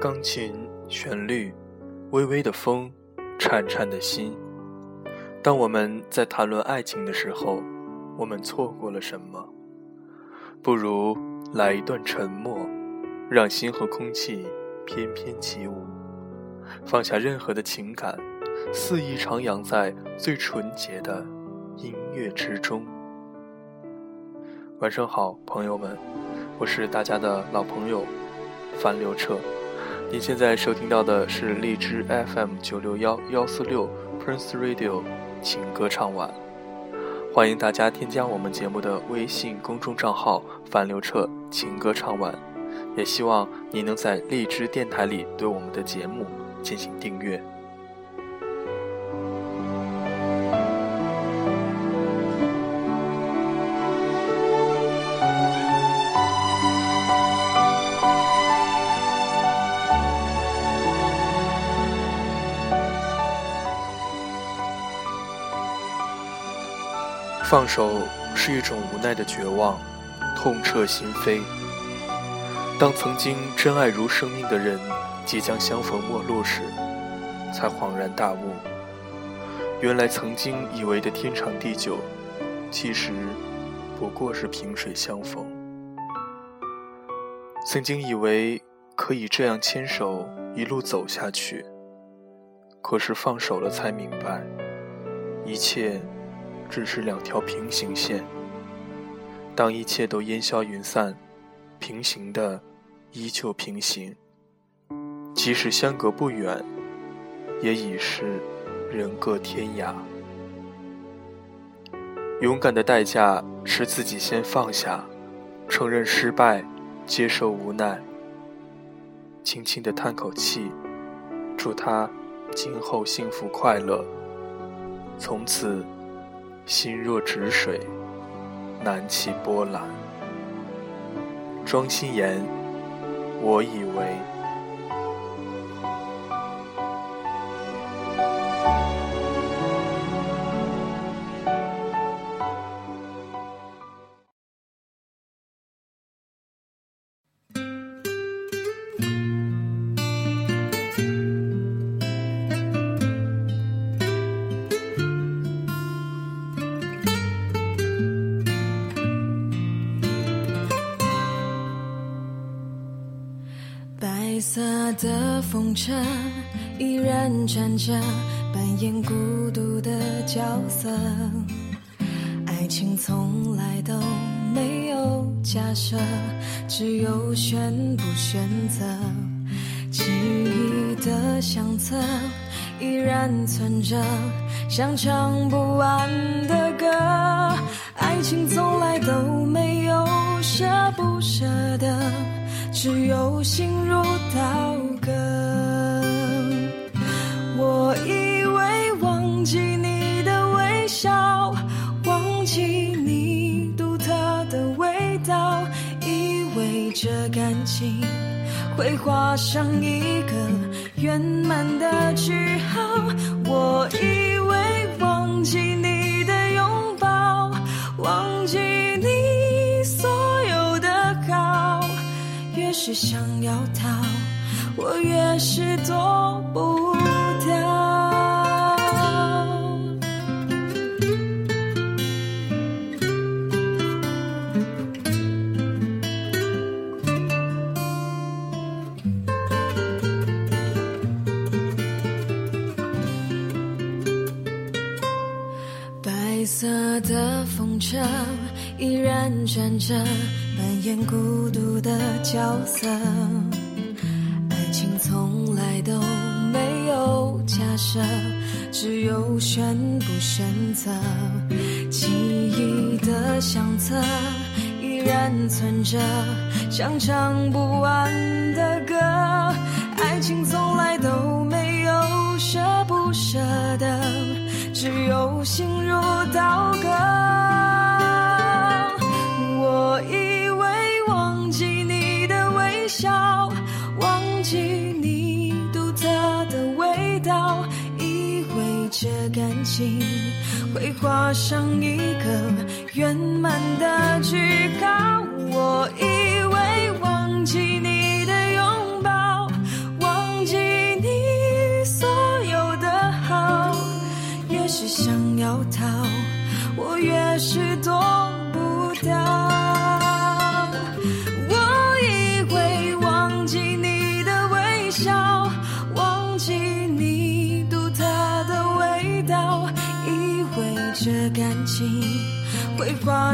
钢琴旋律，微微的风，颤颤的心。当我们在谈论爱情的时候，我们错过了什么？不如来一段沉默，让心和空气翩翩起舞，放下任何的情感，肆意徜徉在最纯洁的音乐之中。晚上好，朋友们，我是大家的老朋友樊刘彻。您现在收听到的是荔枝 FM 九六幺幺四六 Prince Radio 情歌唱晚，欢迎大家添加我们节目的微信公众账号“樊刘彻情歌唱晚”，也希望你能在荔枝电台里对我们的节目进行订阅。放手是一种无奈的绝望，痛彻心扉。当曾经真爱如生命的人即将相逢陌路时，才恍然大悟，原来曾经以为的天长地久，其实不过是萍水相逢。曾经以为可以这样牵手一路走下去，可是放手了才明白，一切。只是两条平行线。当一切都烟消云散，平行的依旧平行。即使相隔不远，也已是人各天涯。勇敢的代价是自己先放下，承认失败，接受无奈，轻轻的叹口气，祝他今后幸福快乐。从此。心若止水，难起波澜。庄心妍，我以为。的风车依然转着，扮演孤独的角色。爱情从来都没有假设，只有选不选择。记忆的相册依然存着，像唱不完的歌。爱情从来都没有舍不舍得，只有心如刀割。我以为忘记你的微笑，忘记你独特的味道，以为这感情会画上一个圆满的句的风车依然转着，扮演孤独的角色。爱情从来都没有假设，只有选不选择。记忆的相册依然存着，像唱不完的歌。爱情从来都没有舍不舍得。只有心如刀会画上一个圆满的句号。我以为忘记你的拥抱，忘记你所有的好，越是想要逃，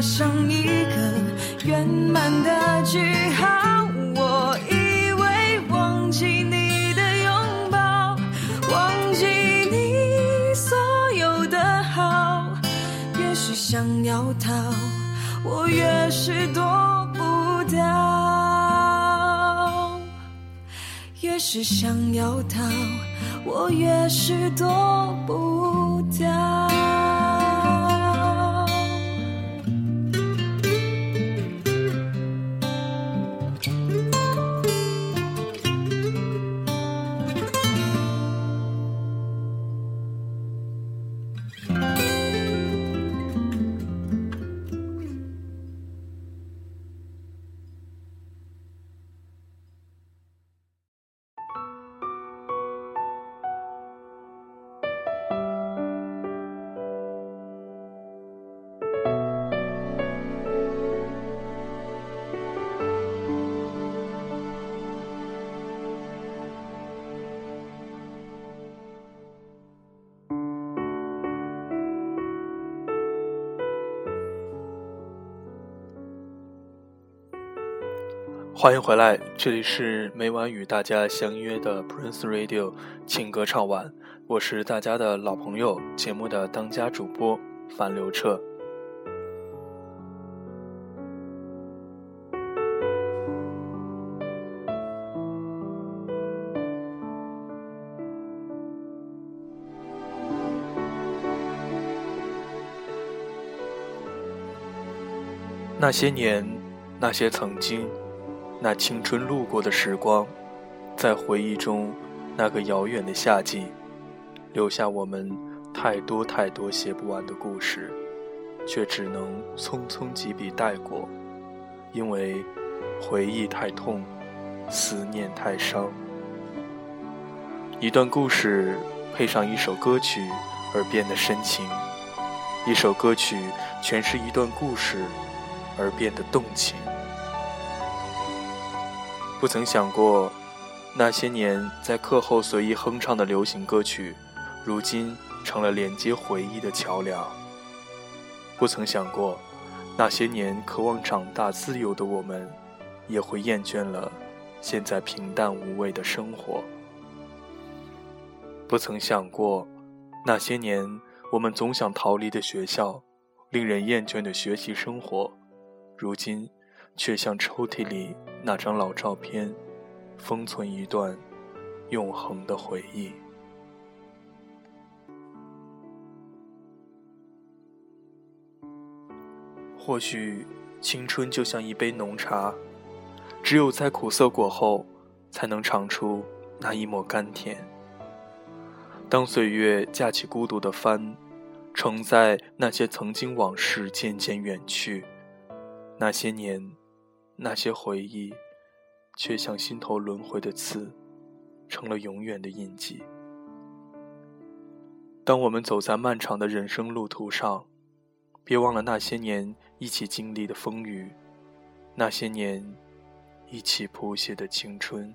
上一个圆满的句号。我以为忘记你的拥抱，忘记你所有的好，越是想要逃，我越是躲不掉。越是想要逃，我越是躲不掉。欢迎回来，这里是每晚与大家相约的 Prince Radio 情歌唱晚，我是大家的老朋友，节目的当家主播樊刘彻。那些年，那些曾经。那青春路过的时光，在回忆中，那个遥远的夏季，留下我们太多太多写不完的故事，却只能匆匆几笔带过，因为回忆太痛，思念太伤。一段故事配上一首歌曲而变得深情，一首歌曲诠释一段故事而变得动情。不曾想过，那些年在课后随意哼唱的流行歌曲，如今成了连接回忆的桥梁。不曾想过，那些年渴望长大自由的我们，也会厌倦了现在平淡无味的生活。不曾想过，那些年我们总想逃离的学校，令人厌倦的学习生活，如今。却像抽屉里那张老照片，封存一段永恒的回忆。或许青春就像一杯浓茶，只有在苦涩过后，才能尝出那一抹甘甜。当岁月架起孤独的帆，承载那些曾经往事渐渐远去，那些年。那些回忆，却像心头轮回的刺，成了永远的印记。当我们走在漫长的人生路途上，别忘了那些年一起经历的风雨，那些年一起谱写的青春。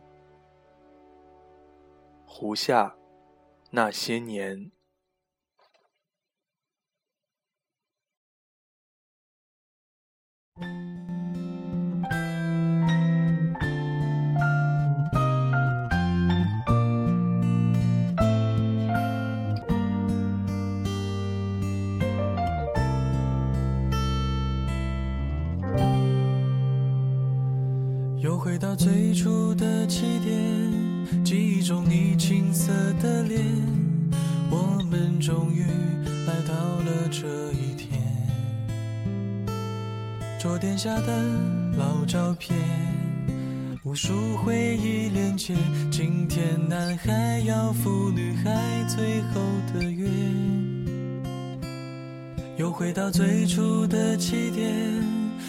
胡夏，那些年。又回到最初的起点，记忆中你青涩的脸，我们终于来到了这一天。桌垫下的老照片，无数回忆连接。今天男孩要赴女孩最后的约，又回到最初的起点，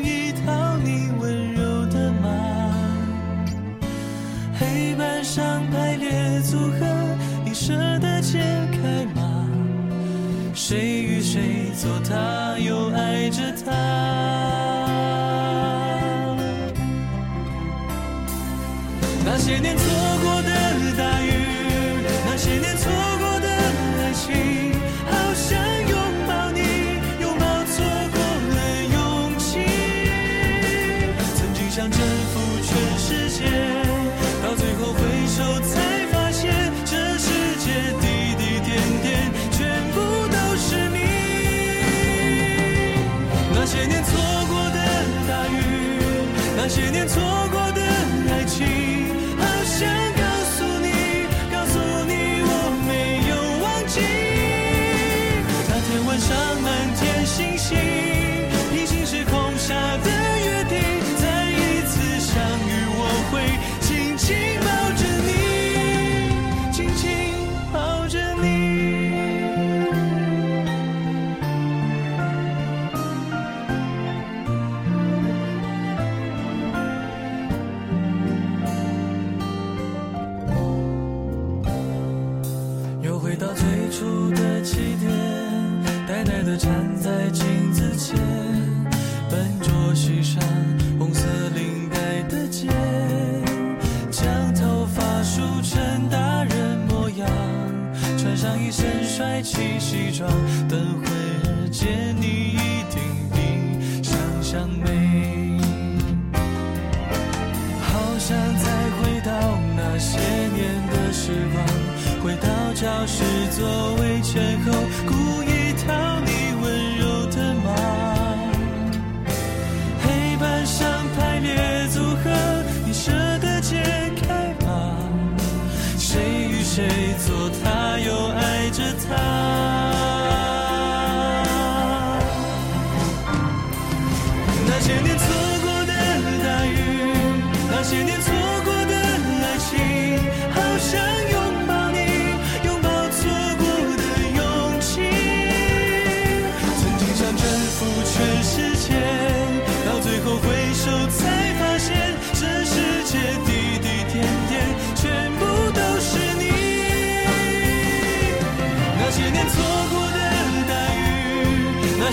意抱你温柔的马。黑板上排列组合，你舍得解开吗？谁与谁做他，又爱着他？想着帅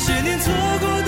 那些年错过的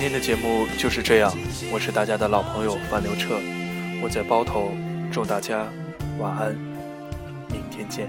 今天的节目就是这样，我是大家的老朋友范刘彻，我在包头，祝大家晚安，明天见。